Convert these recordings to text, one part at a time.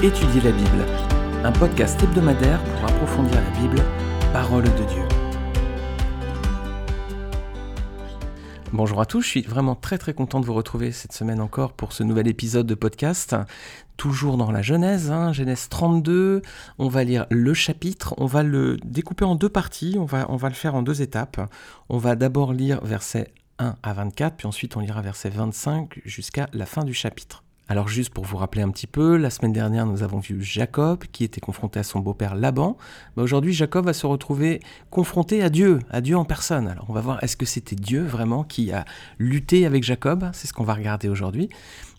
Étudier la Bible, un podcast hebdomadaire pour approfondir la Bible, parole de Dieu. Bonjour à tous, je suis vraiment très très content de vous retrouver cette semaine encore pour ce nouvel épisode de podcast. Toujours dans la Genèse, hein, Genèse 32, on va lire le chapitre, on va le découper en deux parties, on va, on va le faire en deux étapes. On va d'abord lire versets 1 à 24, puis ensuite on lira versets 25 jusqu'à la fin du chapitre. Alors juste pour vous rappeler un petit peu, la semaine dernière nous avons vu Jacob qui était confronté à son beau-père Laban. Bah, aujourd'hui Jacob va se retrouver confronté à Dieu, à Dieu en personne. Alors on va voir est-ce que c'était Dieu vraiment qui a lutté avec Jacob, c'est ce qu'on va regarder aujourd'hui.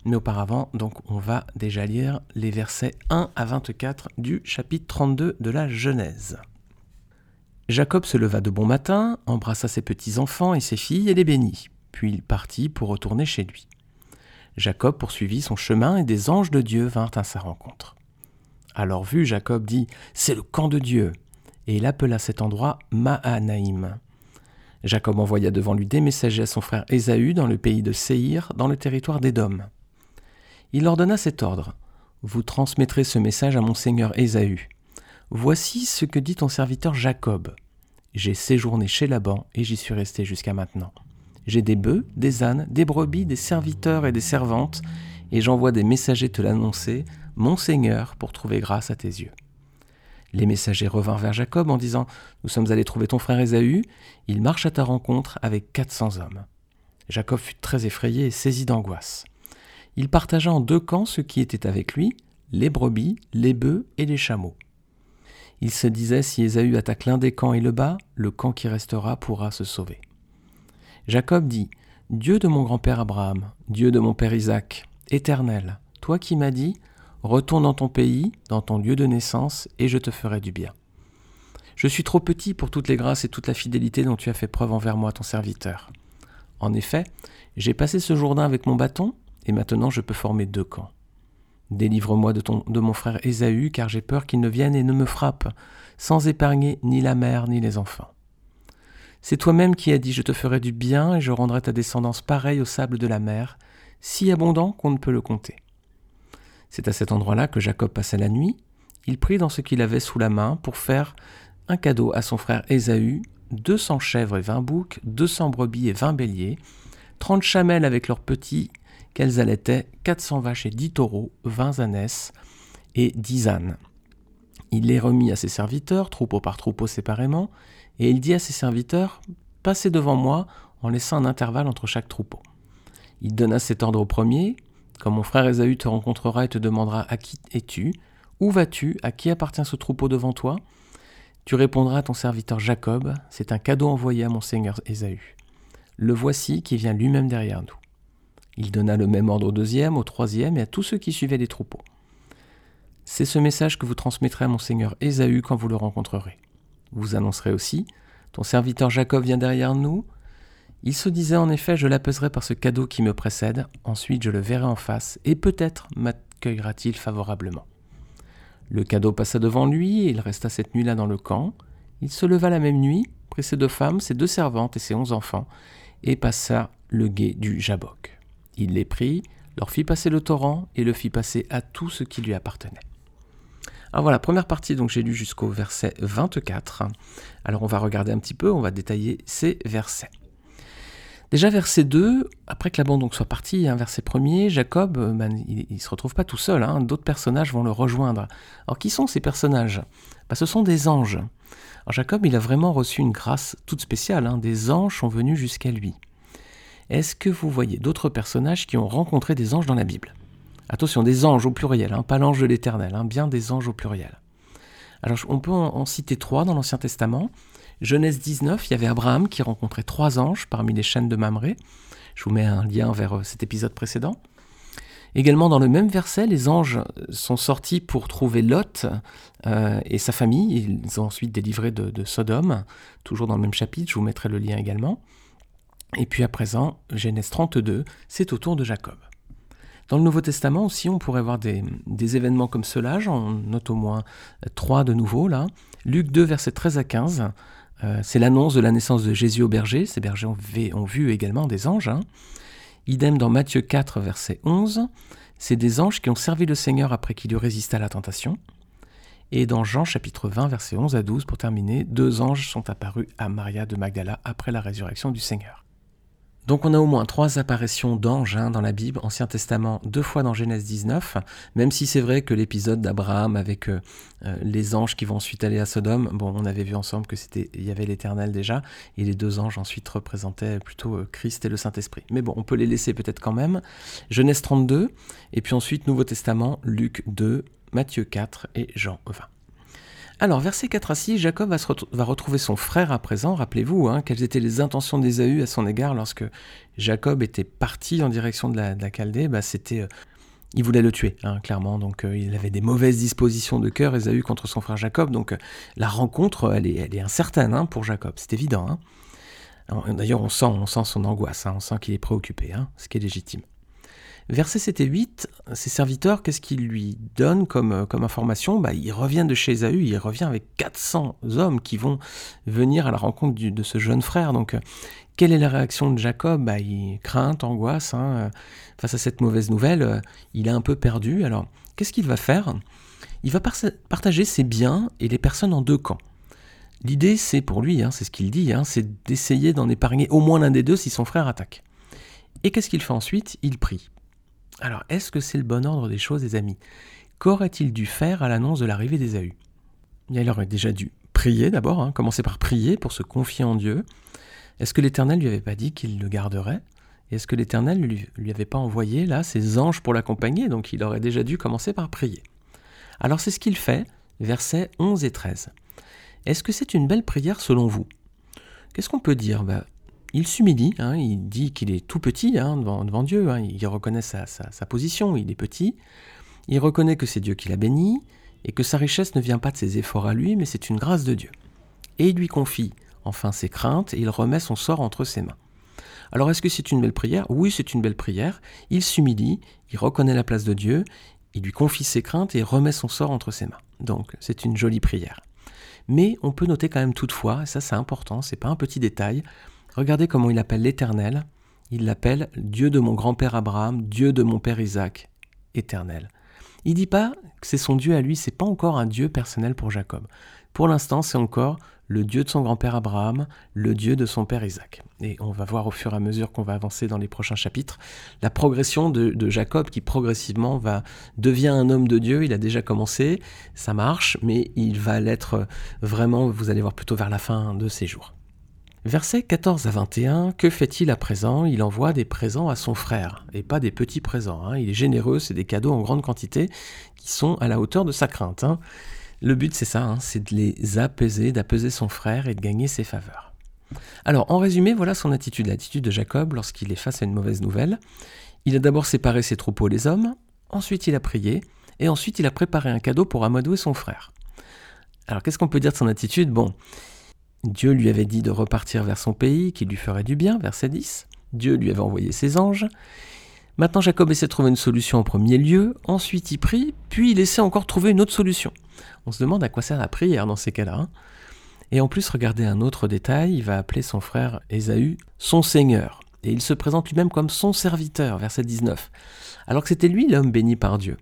Mais auparavant, donc on va déjà lire les versets 1 à 24 du chapitre 32 de la Genèse. Jacob se leva de bon matin, embrassa ses petits-enfants et ses filles et les bénit. Puis il partit pour retourner chez lui. Jacob poursuivit son chemin et des anges de Dieu vinrent à sa rencontre. Alors vu, Jacob dit C'est le camp de Dieu. Et il appela cet endroit Mahanaïm. Jacob envoya devant lui des messagers à son frère Ésaü dans le pays de Séhir, dans le territoire d'Édom. Il leur donna cet ordre Vous transmettrez ce message à mon seigneur Ésaü. Voici ce que dit ton serviteur Jacob. J'ai séjourné chez Laban et j'y suis resté jusqu'à maintenant. J'ai des bœufs, des ânes, des brebis, des serviteurs et des servantes, et j'envoie des messagers te l'annoncer, mon Seigneur, pour trouver grâce à tes yeux. Les messagers revinrent vers Jacob en disant Nous sommes allés trouver ton frère Ésaü, il marche à ta rencontre avec quatre cents hommes. Jacob fut très effrayé et saisi d'angoisse. Il partagea en deux camps ceux qui étaient avec lui, les brebis, les bœufs et les chameaux. Il se disait Si Ésaü attaque l'un des camps et le bat, le camp qui restera pourra se sauver. Jacob dit, Dieu de mon grand-père Abraham, Dieu de mon père Isaac, éternel, toi qui m'as dit, retourne dans ton pays, dans ton lieu de naissance, et je te ferai du bien. Je suis trop petit pour toutes les grâces et toute la fidélité dont tu as fait preuve envers moi, ton serviteur. En effet, j'ai passé ce Jourdain avec mon bâton, et maintenant je peux former deux camps. Délivre-moi de, de mon frère Ésaü, car j'ai peur qu'il ne vienne et ne me frappe, sans épargner ni la mère ni les enfants. C'est toi-même qui as dit Je te ferai du bien et je rendrai ta descendance pareille au sable de la mer, si abondant qu'on ne peut le compter. C'est à cet endroit-là que Jacob passa la nuit. Il prit dans ce qu'il avait sous la main pour faire un cadeau à son frère Ésaü, deux cents chèvres et vingt boucs, deux cents brebis et vingt béliers, trente chamelles avec leurs petits qu'elles allaitaient, quatre cents vaches et dix taureaux, vingt ânesses et dix ânes. Il les remit à ses serviteurs, troupeau par troupeau séparément, et il dit à ses serviteurs Passez devant moi en laissant un intervalle entre chaque troupeau. Il donna cet ordre au premier Quand mon frère Ésaü te rencontrera et te demandera À qui es-tu? Où vas-tu? À qui appartient ce troupeau devant toi? Tu répondras à ton serviteur Jacob C'est un cadeau envoyé à mon seigneur Ésaü. Le voici qui vient lui-même derrière nous. Il donna le même ordre au deuxième, au troisième et à tous ceux qui suivaient les troupeaux. C'est ce message que vous transmettrez à mon seigneur Ésaü quand vous le rencontrerez. Vous annoncerez aussi Ton serviteur Jacob vient derrière nous. Il se disait en effet Je l'apaiserai par ce cadeau qui me précède, ensuite je le verrai en face, et peut-être m'accueillera-t-il favorablement. Le cadeau passa devant lui, et il resta cette nuit-là dans le camp. Il se leva la même nuit, prit ses deux femmes, ses deux servantes et ses onze enfants, et passa le guet du Jabok. Il les prit, leur fit passer le torrent, et le fit passer à tout ce qui lui appartenait. Alors voilà, première partie, donc j'ai lu jusqu'au verset 24. Alors on va regarder un petit peu, on va détailler ces versets. Déjà verset 2, après que la bande donc soit partie, un verset premier, Jacob, euh, ben, il ne se retrouve pas tout seul, hein, d'autres personnages vont le rejoindre. Alors qui sont ces personnages? Ben, Ce sont des anges. Alors Jacob, il a vraiment reçu une grâce toute spéciale, hein, des anges sont venus jusqu'à lui. Est-ce que vous voyez d'autres personnages qui ont rencontré des anges dans la Bible? Attention, des anges au pluriel, hein, pas l'ange de l'éternel, hein, bien des anges au pluriel. Alors on peut en, citer trois dans l'Ancien Testament. Genèse 19, il y avait Abraham qui rencontrait trois anges parmi les chaînes de Mamré. Je vous mets un lien vers euh, cet épisode précédent. Également dans le même verset, les anges sont sortis pour trouver Lot euh, et sa famille. Ils ont ensuite délivré de, de, Sodome, toujours dans le même chapitre, je vous mettrai le lien également. Et puis à présent, Genèse 32, c'est au tour de Jacob. Dans le Nouveau Testament aussi, on pourrait voir des, événements comme cela. J'en note au moins trois de nouveau là. Luc 2, versets 13 à 15. Euh, c'est l'annonce de la naissance de Jésus au berger. Ces bergers ont, vu également des anges. Hein. Idem dans Matthieu 4, verset 11. c'est des anges qui ont servi le Seigneur après qu'il eut résisté à la tentation. Et dans Jean chapitre 20, versets 11 à 12, pour terminer, deux anges sont apparus à Maria de Magdala après la résurrection du Seigneur. Donc on a au moins trois apparitions d'anges hein, dans la Bible, Ancien Testament, deux fois dans Genèse 19, même si c'est vrai que l'épisode d'Abraham avec euh, euh, les anges qui vont ensuite aller à Sodome, bon on avait vu ensemble que c'était il y avait l'Éternel déjà, et les deux anges ensuite représentaient plutôt euh, Christ et le Saint-Esprit. Mais bon, on peut les laisser peut-être quand même. Genèse 32, et puis ensuite Nouveau Testament, Luc 2, Matthieu 4 et Jean 20. Alors, verset 4 à 6, Jacob va, retrouver son frère à présent. Rappelez-vous hein, quelles étaient les intentions d'Ésaü à son égard lorsque Jacob était parti en direction de la, Chaldée. Bah, c'était, euh, il voulait le tuer, hein, clairement. Donc, euh, il avait des mauvaises dispositions de cœur, Ésaü, contre son frère Jacob. Donc, la rencontre, elle est, elle est incertaine hein, pour Jacob. C'est évident. D'ailleurs, on sent, on sent son angoisse. on sent qu'il est préoccupé, ce qui est légitime. Versets 7 et 8, ses serviteurs, qu'est-ce qu'ils lui donnent comme, euh, information? Bah, Il revient de chez Esaü, il revient avec 400 hommes qui vont venir à la rencontre de ce jeune frère. Donc, euh, quelle est la réaction de Jacob? Bah, Il crainte, angoisse, hein, euh, face à cette mauvaise nouvelle, il est un peu perdu. Alors, qu'est-ce qu'il va faire? Il va partager ses biens et les personnes en deux camps. L'idée, c'est pour lui, hein, c'est ce qu'il dit, hein, c'est d'essayer d'en épargner au moins l'un des deux si son frère attaque. Et qu'est-ce qu'il fait ensuite? Il prie. Alors, est-ce que c'est le bon ordre des choses, les amis? Qu'aurait-il dû faire à l'annonce de l'arrivée d'Ésaü Il aurait déjà dû prier d'abord, hein, commencer par prier pour se confier en Dieu. Est-ce que l'Éternel lui avait pas dit qu'il le garderait? Est-ce que l'Éternel ne lui, lui avait pas envoyé là ses anges pour l'accompagner? Donc il aurait déjà dû commencer par prier. Alors c'est ce qu'il fait, versets 11 et 13. Est-ce que c'est une belle prière selon vous? Qu'est-ce qu'on peut dire? Bah, il s'humilie, hein, il dit qu'il est tout petit hein, devant, Dieu, hein, il reconnaît sa, position, il est petit, il reconnaît que c'est Dieu qui l'a béni, et que sa richesse ne vient pas de ses efforts à lui, mais c'est une grâce de Dieu. Et il lui confie enfin ses craintes, et il remet son sort entre ses mains. Alors est-ce que c'est une belle prière? Oui, c'est une belle prière. Il s'humilie, il reconnaît la place de Dieu, il lui confie ses craintes et remet son sort entre ses mains. Donc c'est une jolie prière. Mais on peut noter quand même toutefois, et ça c'est important, c'est pas un petit détail, Regardez comment il appelle l'Éternel. Il l'appelle Dieu de mon grand-père Abraham, Dieu de mon père Isaac, éternel. Il dit pas que c'est son Dieu à lui, c'est pas encore un Dieu personnel pour Jacob. Pour l'instant, c'est encore le Dieu de son grand-père Abraham, le Dieu de son père Isaac. Et on va voir au fur et à mesure qu'on va avancer dans les prochains chapitres la progression de, Jacob qui progressivement devient un homme de Dieu. Il a déjà commencé, ça marche, mais il va l'être vraiment, vous allez voir plutôt vers la fin de ses jours. Versets 14 à 21, que fait-il à présent? Il envoie des présents à son frère, et pas des petits présents. Hein. Il est généreux, c'est des cadeaux en grande quantité qui sont à la hauteur de sa crainte. Hein. Le but c'est ça, hein, c'est de les apaiser, d'apaiser son frère et de gagner ses faveurs. Alors en résumé, voilà son attitude, l'attitude de Jacob lorsqu'il est face à une mauvaise nouvelle. Il a d'abord séparé ses troupeaux les hommes, ensuite il a prié, et ensuite il a préparé un cadeau pour amadouer son frère. Alors qu'est-ce qu'on peut dire de son attitude? Bon, Dieu lui avait dit de repartir vers son pays, qui lui ferait du bien, verset 10. Dieu lui avait envoyé ses anges. Maintenant, Jacob essaie de trouver une solution en premier lieu, ensuite il prie, puis il essaie encore trouver une autre solution. On se demande à quoi sert la prière dans ces cas-là. Hein. et en plus, regardez un autre détail, il va appeler son frère Ésaü son Seigneur. Et il se présente lui-même comme son serviteur, verset 19. Alors que c'était lui l'homme béni par Dieu.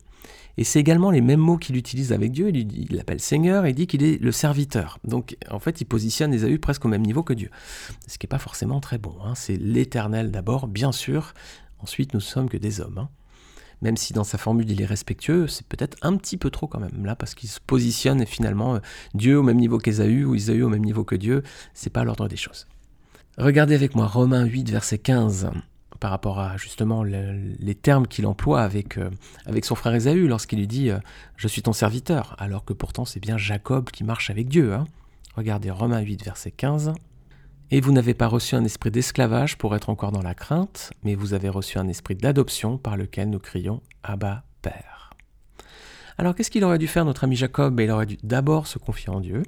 Et c'est également les mêmes mots qu'il utilise avec Dieu. Il l'appelle Seigneur il dit qu'il est le serviteur. Donc en fait, il positionne Ésaü presque au même niveau que Dieu. Ce qui n'est pas forcément très bon. Hein. C'est l'éternel d'abord, bien sûr. Ensuite, nous sommes que des hommes. Hein. Même si dans sa formule il est respectueux, c'est peut-être un petit peu trop quand même là, parce qu'il se positionne finalement euh, Dieu au même niveau qu'Ésaü ou Ésaü au même niveau que Dieu. C'est pas l'ordre des choses. Regardez avec moi Romains 8, verset 15 par rapport à justement les termes qu'il emploie avec, euh, son frère Ésaü lorsqu'il lui dit euh, Je suis ton serviteur, alors que pourtant c'est bien Jacob qui marche avec Dieu. Hein. Regardez Romains 8, verset 15. Et vous n'avez pas reçu un esprit d'esclavage pour être encore dans la crainte, mais vous avez reçu un esprit d'adoption par lequel nous crions Abba Père. Alors qu'est-ce qu'il aurait dû faire notre ami Jacob? Ben, Il aurait dû d'abord se confier en Dieu,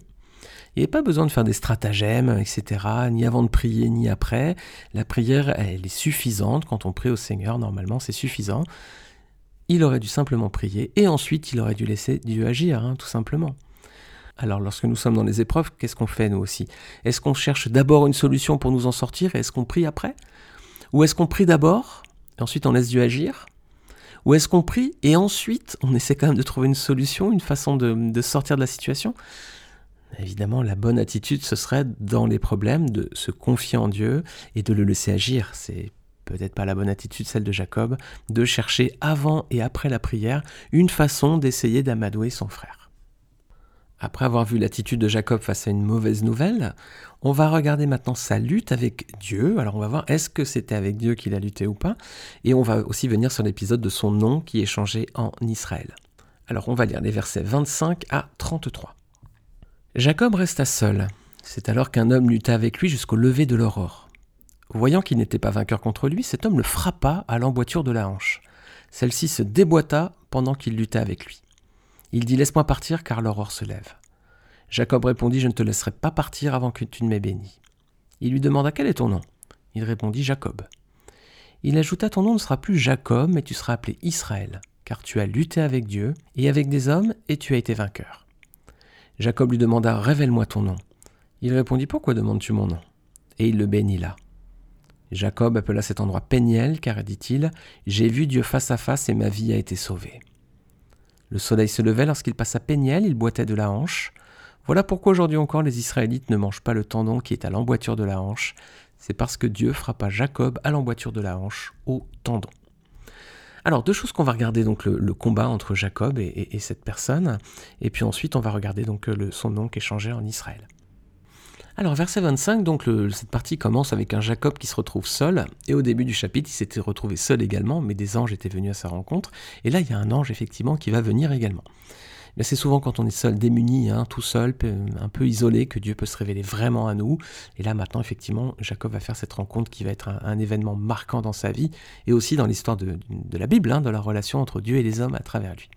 il n'y a pas besoin de faire des stratagèmes, etc., ni avant de prier, ni après. La prière, elle est suffisante. Quand on prie au Seigneur, normalement, c'est suffisant. Il aurait dû simplement prier, et ensuite, il aurait dû laisser Dieu agir, hein, tout simplement. Alors, lorsque nous sommes dans les épreuves, qu'est-ce qu'on fait, nous aussi? Est-ce qu'on cherche d'abord une solution pour nous en sortir, et est-ce qu'on prie après? Ou est-ce qu'on prie d'abord, et ensuite on laisse Dieu agir? Ou est-ce qu'on prie et ensuite on essaie quand même de trouver une solution, une façon de, sortir de la situation? Évidemment, la bonne attitude, ce serait dans les problèmes de se confier en Dieu et de le laisser agir. C'est peut-être pas la bonne attitude, celle de Jacob, de chercher avant et après la prière une façon d'essayer d'amadouer son frère. Après avoir vu l'attitude de Jacob face à une mauvaise nouvelle, on va regarder maintenant sa lutte avec Dieu. Alors on va voir est-ce que c'était avec Dieu qu'il a lutté ou pas? Et on va aussi venir sur l'épisode de son nom qui est changé en Israël. Alors on va lire les versets 25 à 33. Jacob resta seul. C'est alors qu'un homme lutta avec lui jusqu'au lever de l'aurore. Voyant qu'il n'était pas vainqueur contre lui, cet homme le frappa à l'emboîture de la hanche. Celle-ci se déboîta pendant qu'il lutta avec lui. Il dit Laisse-moi partir car l'aurore se lève. Jacob répondit Je ne te laisserai pas partir avant que tu ne m'aies béni. Il lui demanda Quel est ton nom? Il répondit Jacob. Il ajouta Ton nom ne sera plus Jacob, mais tu seras appelé Israël, car tu as lutté avec Dieu et avec des hommes, et tu as été vainqueur. Jacob lui demanda Révèle-moi ton nom. Il répondit Pourquoi demandes-tu mon nom? Et il le bénit là. Jacob appela cet endroit Péniel, car, dit-il, J'ai vu Dieu face à face et ma vie a été sauvée. Le soleil se levait lorsqu'il passa Péniel, il boitait de la hanche. Voilà pourquoi aujourd'hui encore les Israélites ne mangent pas le tendon qui est à l'emboîture de la hanche. C'est parce que Dieu frappa Jacob à l'emboîture de la hanche, au tendon. Alors, deux choses qu'on va regarder, donc le, combat entre Jacob et, cette personne, et puis ensuite on va regarder donc son nom qui est changé en Israël. Alors, verset 25, donc cette partie commence avec un Jacob qui se retrouve seul, et au début du chapitre, il s'était retrouvé seul également, mais des anges étaient venus à sa rencontre, et là, il y a un ange effectivement qui va venir également. C'est souvent quand on est seul, démuni, hein, tout seul, un peu isolé, que Dieu peut se révéler vraiment à nous. Et là maintenant, effectivement, Jacob va faire cette rencontre qui va être un, événement marquant dans sa vie, et aussi dans l'histoire de, la Bible, hein, de la relation entre Dieu et les hommes à travers lui.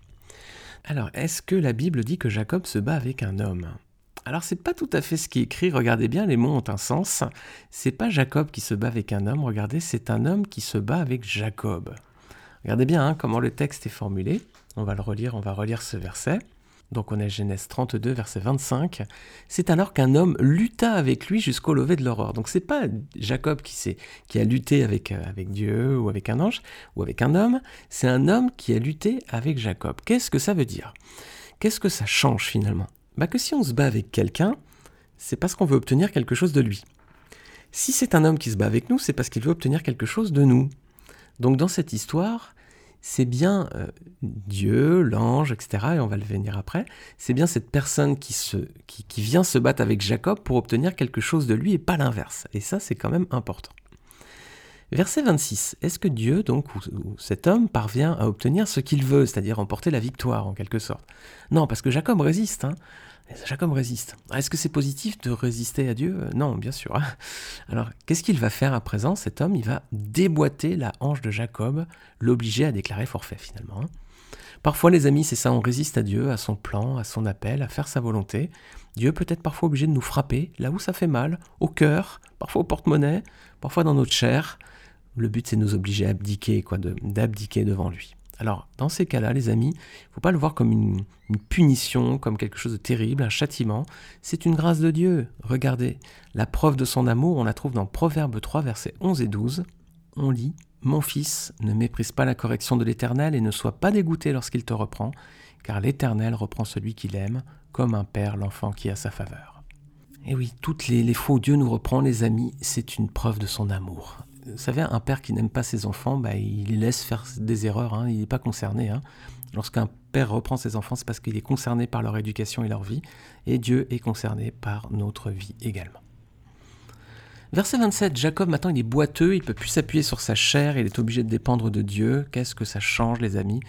Alors, est-ce que la Bible dit que Jacob se bat avec un homme? Alors c'est pas tout à fait ce qui est écrit, regardez bien, les mots ont un sens. C'est pas Jacob qui se bat avec un homme, regardez, c'est un homme qui se bat avec Jacob. Regardez bien hein, comment le texte est formulé. On va le relire, on va relire ce verset. Donc on est Genèse 32, verset 25. C'est alors qu'un homme lutta avec lui jusqu'au lever de l'aurore. Donc c'est pas Jacob qui, a lutté avec, euh, avec Dieu ou avec un ange ou avec un homme, c'est un homme qui a lutté avec Jacob. Qu'est-ce que ça veut dire? Qu'est-ce que ça change finalement? Bah que si on se bat avec quelqu'un, c'est parce qu'on veut obtenir quelque chose de lui. Si c'est un homme qui se bat avec nous, c'est parce qu'il veut obtenir quelque chose de nous. Donc dans cette histoire, c'est bien euh, Dieu, l'ange, etc., et on va le venir après, c'est bien cette personne qui, vient se battre avec Jacob pour obtenir quelque chose de lui et pas l'inverse. Et ça, c'est quand même important. Verset 26. Est-ce que Dieu, donc, ou, cet homme, parvient à obtenir ce qu'il veut, c'est-à-dire remporter la victoire, en quelque sorte? Non, parce que Jacob résiste. Hein. Jacob résiste. Est-ce que c'est positif de résister à Dieu? Non, bien sûr. Hein. Alors, qu'est-ce qu'il va faire à présent? Cet homme, il va déboîter la hanche de Jacob, l'obliger à déclarer forfait, finalement. Hein. Parfois, les amis, c'est ça, on résiste à Dieu, à son plan, à son appel, à faire sa volonté. Dieu peut être parfois obligé de nous frapper, là où ça fait mal, au cœur, parfois au porte-monnaie, parfois dans notre chair. Le but, c'est de nous obliger à abdiquer, quoi, d'abdiquer devant lui. Alors, dans ces cas-là, les amis, il ne faut pas le voir comme une, punition, comme quelque chose de terrible, un châtiment. C'est une grâce de Dieu. Regardez, la preuve de son amour, on la trouve dans Proverbe 3, versets 11 et 12. On lit Mon fils, ne méprise pas la correction de l'Éternel et ne sois pas dégoûté lorsqu'il te reprend, car l'Éternel reprend celui qu'il aime, comme un père l'enfant qui a sa faveur. Et oui, toutes les, les fois où Dieu nous reprend, les amis, c'est une preuve de son amour vous savez, un père qui n'aime pas ses enfants, bah, il laisse faire des erreurs, hein, il n'est pas concerné. Hein. Lorsqu'un père reprend ses enfants, c'est parce qu'il est concerné par leur éducation et leur vie, et Dieu est concerné par notre vie également. Verset 27, Jacob maintenant il est boiteux, il peut plus s'appuyer sur sa chair, il est obligé de dépendre de Dieu. Qu'est-ce que ça change les amis?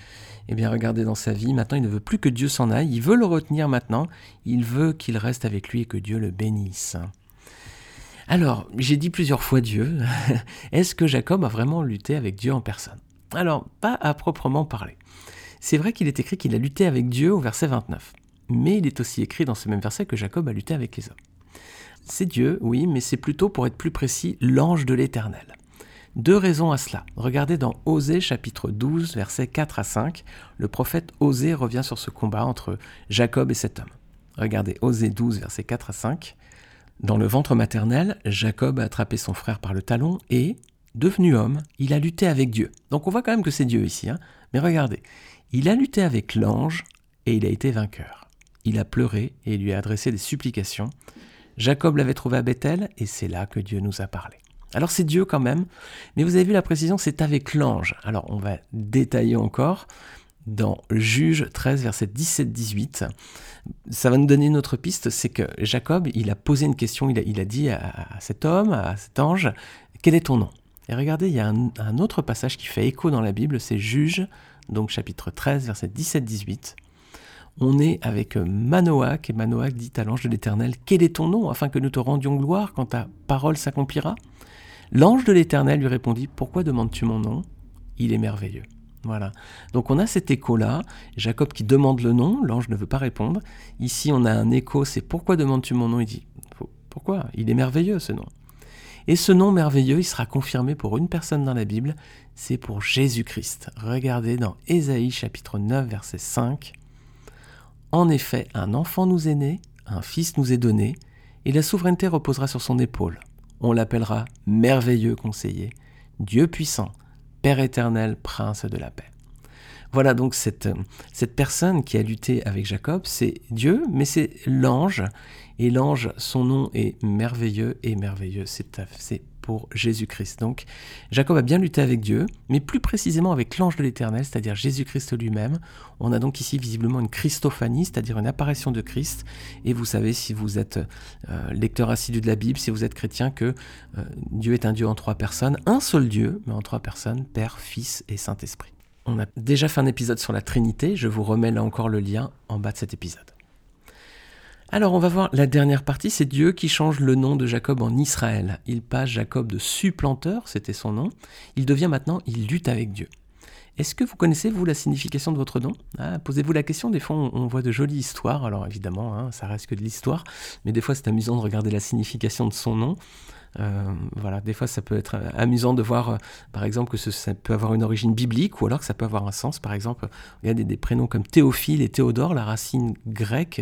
Eh bien regardez dans sa vie, maintenant il ne veut plus que Dieu s'en aille, il veut le retenir maintenant, il veut qu'il reste avec lui et que Dieu le bénisse. Alors, j'ai dit plusieurs fois Dieu. Est-ce que Jacob a vraiment lutté avec Dieu en personne? Alors, pas à proprement parler. C'est vrai qu'il est écrit qu'il a lutté avec Dieu au verset 29. Mais il est aussi écrit dans ce même verset que Jacob a lutté avec les hommes. C'est Dieu, oui, mais c'est plutôt, pour être plus précis, l'ange de l'Éternel. Deux raisons à cela. Regardez dans Osée chapitre 12, versets 4 à 5. Le prophète Osée revient sur ce combat entre Jacob et cet homme. Regardez Osée 12, versets 4 à 5. Dans le ventre maternel, Jacob a attrapé son frère par le talon et, devenu homme, il a lutté avec Dieu. Donc on voit quand même que c'est Dieu ici. Hein. Mais regardez, il a lutté avec l'ange et il a été vainqueur. Il a pleuré et lui a adressé des supplications. Jacob l'avait trouvé à Bethel et c'est là que Dieu nous a parlé. Alors c'est Dieu quand même, mais vous avez vu la précision, c'est avec l'ange. Alors on va détailler encore dans Juge 13, verset 17-18. Ça va nous donner une autre piste, c'est que Jacob, il a posé une question, il a, dit à, cet homme, à cet ange, quel est ton nom? Et regardez, il y a un, autre passage qui fait écho dans la Bible, c'est Juge, donc chapitre 13, verset 17-18. On est avec Manoach, et Manoach dit à l'ange de l'Éternel, quel est ton nom, afin que nous te rendions gloire quand ta parole s'accomplira? L'ange de l'Éternel lui répondit, pourquoi demandes-tu mon nom? Il est merveilleux. Voilà. Donc on a cet écho-là. Jacob qui demande le nom, l'ange ne veut pas répondre. Ici, on a un écho, c'est pourquoi demandes-tu mon nom? Il dit pourquoi? Il est merveilleux ce nom. Et ce nom merveilleux, il sera confirmé pour une personne dans la Bible, c'est pour Jésus-Christ. Regardez dans Ésaïe chapitre 9 verset 5. En effet, un enfant nous est né, un fils nous est donné, et la souveraineté reposera sur son épaule. On l'appellera merveilleux conseiller, Dieu puissant, Père éternel, prince de la paix. Voilà donc cette, cette personne qui a lutté avec Jacob, c'est Dieu, mais c'est l'ange. Et l'ange, son nom est merveilleux et merveilleux. C'est Jésus-Christ. Donc Jacob a bien lutté avec Dieu, mais plus précisément avec l'ange de l'Éternel, c'est-à-dire Jésus-Christ lui-même. On a donc ici visiblement une Christophanie, c'est-à-dire une apparition de Christ. Et vous savez, si vous êtes euh, lecteur assidu de la Bible, si vous êtes chrétien, que euh, Dieu est un Dieu en trois personnes, un seul Dieu, mais en trois personnes, Père, Fils et Saint-Esprit. On a déjà fait un épisode sur la Trinité, je vous remets là encore le lien en bas de cet épisode. Alors on va voir la dernière partie, c'est Dieu qui change le nom de Jacob en Israël. Il passe Jacob de supplanteur, c'était son nom, il devient maintenant, il lutte avec Dieu. Est-ce que vous connaissez, vous, la signification de votre nom? Ah, Posez-vous la question, des fois on, voit de jolies histoires, alors évidemment, hein, ça reste que de l'histoire, mais des fois c'est amusant de regarder la signification de son nom. Euh, voilà, des fois ça peut être amusant de voir, euh, par exemple, que ça peut avoir une origine biblique ou alors que ça peut avoir un sens. Par exemple, regardez des prénoms comme Théophile et Théodore, la racine grecque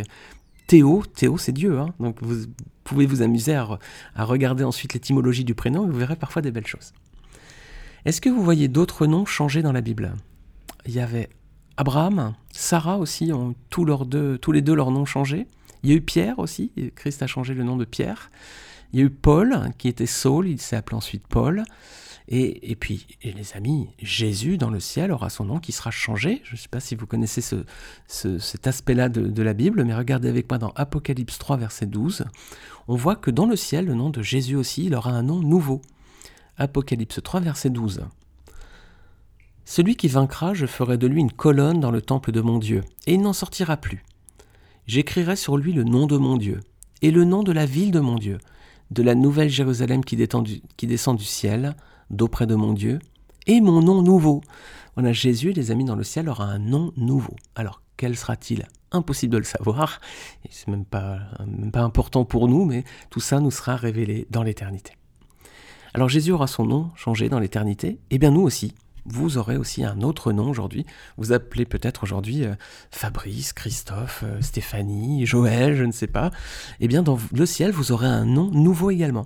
Théo, Théo c'est Dieu, hein. donc vous pouvez vous amuser à, regarder ensuite l'étymologie du prénom et vous verrez parfois des belles choses. Est-ce que vous voyez d'autres noms changer dans la Bible? Il y avait Abraham, Sarah aussi, ont tous, tous les deux leurs noms changés. Il y a eu Pierre aussi, Christ a changé le nom de Pierre. Il y a eu Paul, qui était Saul, il s'est appelé ensuite Paul. Et, puis, les amis, Jésus dans le ciel aura son nom qui sera changé. Je ne sais pas si vous connaissez cet aspect-là de, la Bible, mais regardez avec moi dans Apocalypse 3, verset 12. On voit que dans le ciel, le nom de Jésus aussi, il aura un nom nouveau. Apocalypse 3, verset 12. Celui qui vaincra, je ferai de lui une colonne dans le temple de mon Dieu, et il n'en sortira plus. J'écrirai sur lui le nom de mon Dieu, et le nom de la ville de mon Dieu, de la nouvelle Jérusalem qui descend du ciel, d'auprès de mon Dieu, et mon nom nouveau. Voilà, Jésus, les amis, dans le ciel aura un nom nouveau. Alors, quel sera-t-il? Impossible de le savoir, et c'est même pas, important pour nous, mais tout ça nous sera révélé dans l'éternité. Alors Jésus aura son nom changé dans l'éternité, eh bien nous aussi, vous aurez aussi un autre nom aujourd'hui. Vous appelez peut-être aujourd'hui euh, Fabrice, Christophe, euh, Stéphanie, Joël, je ne sais pas. Eh bien dans le ciel, vous aurez un nom nouveau également.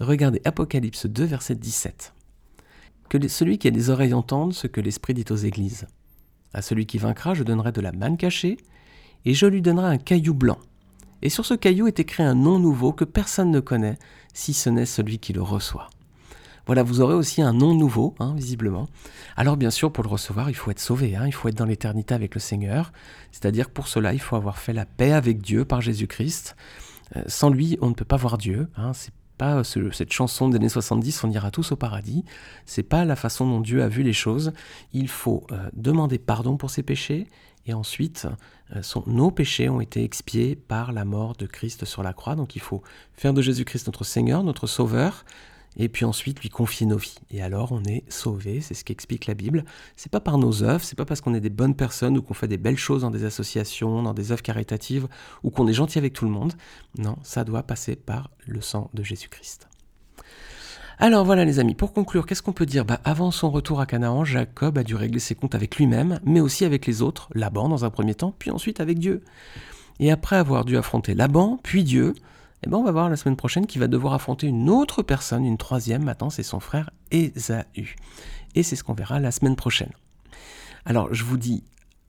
Regardez Apocalypse 2, verset 17. Que celui qui a des oreilles entende ce que l'Esprit dit aux églises. À celui qui vaincra, je donnerai de la manne cachée, et je lui donnerai un caillou blanc. Et sur ce caillou est écrit un nom nouveau que personne ne connaît, si ce n'est celui qui le reçoit. Voilà, vous aurez aussi un nom nouveau, hein, visiblement. Alors bien sûr, pour le recevoir, il faut être sauvé, hein, il faut être dans l'éternité avec le Seigneur. C'est-à-dire pour cela, il faut avoir fait la paix avec Dieu par Jésus-Christ. Euh, sans lui, on ne peut pas voir Dieu. Hein, cette chanson des années 70, on ira tous au paradis. C'est pas la façon dont Dieu a vu les choses. Il faut euh, demander pardon pour ses péchés et ensuite euh, nos péchés ont été expiés par la mort de Christ sur la croix. Donc il faut faire de Jésus-Christ notre Seigneur, notre Sauveur, et puis ensuite lui confier nos vies. Et alors on est sauvé, c'est ce qu'explique la Bible. C'est pas par nos œuvres, c'est pas parce qu'on est des bonnes personnes ou qu'on fait des belles choses dans des associations, dans des œuvres caritatives ou qu'on est gentil avec tout le monde. Non, ça doit passer par le sang de Jésus-Christ. Alors voilà les amis, pour conclure, qu'est-ce qu'on peut dire? Bah, Avant son retour à Canaan, Jacob a dû régler ses comptes avec lui-même, mais aussi avec les autres, Laban dans un premier temps, puis ensuite avec Dieu. Et après avoir dû affronter Laban, puis Dieu, eh ben on va voir la semaine prochaine qui va devoir affronter une autre personne, une troisième maintenant, c'est son frère Ésaü. Et c'est ce qu'on verra la semaine prochaine. Alors je vous dis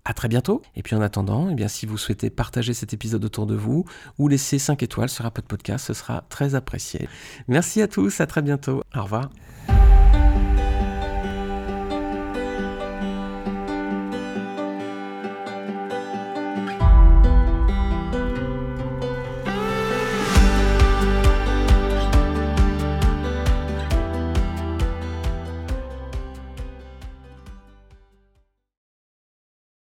à très bientôt. Et puis en attendant, eh bien, si vous souhaitez partager cet épisode autour de vous ou laisser 5 étoiles sur Apple Podcast, ce sera très apprécié. Merci à tous, à très bientôt. Au revoir.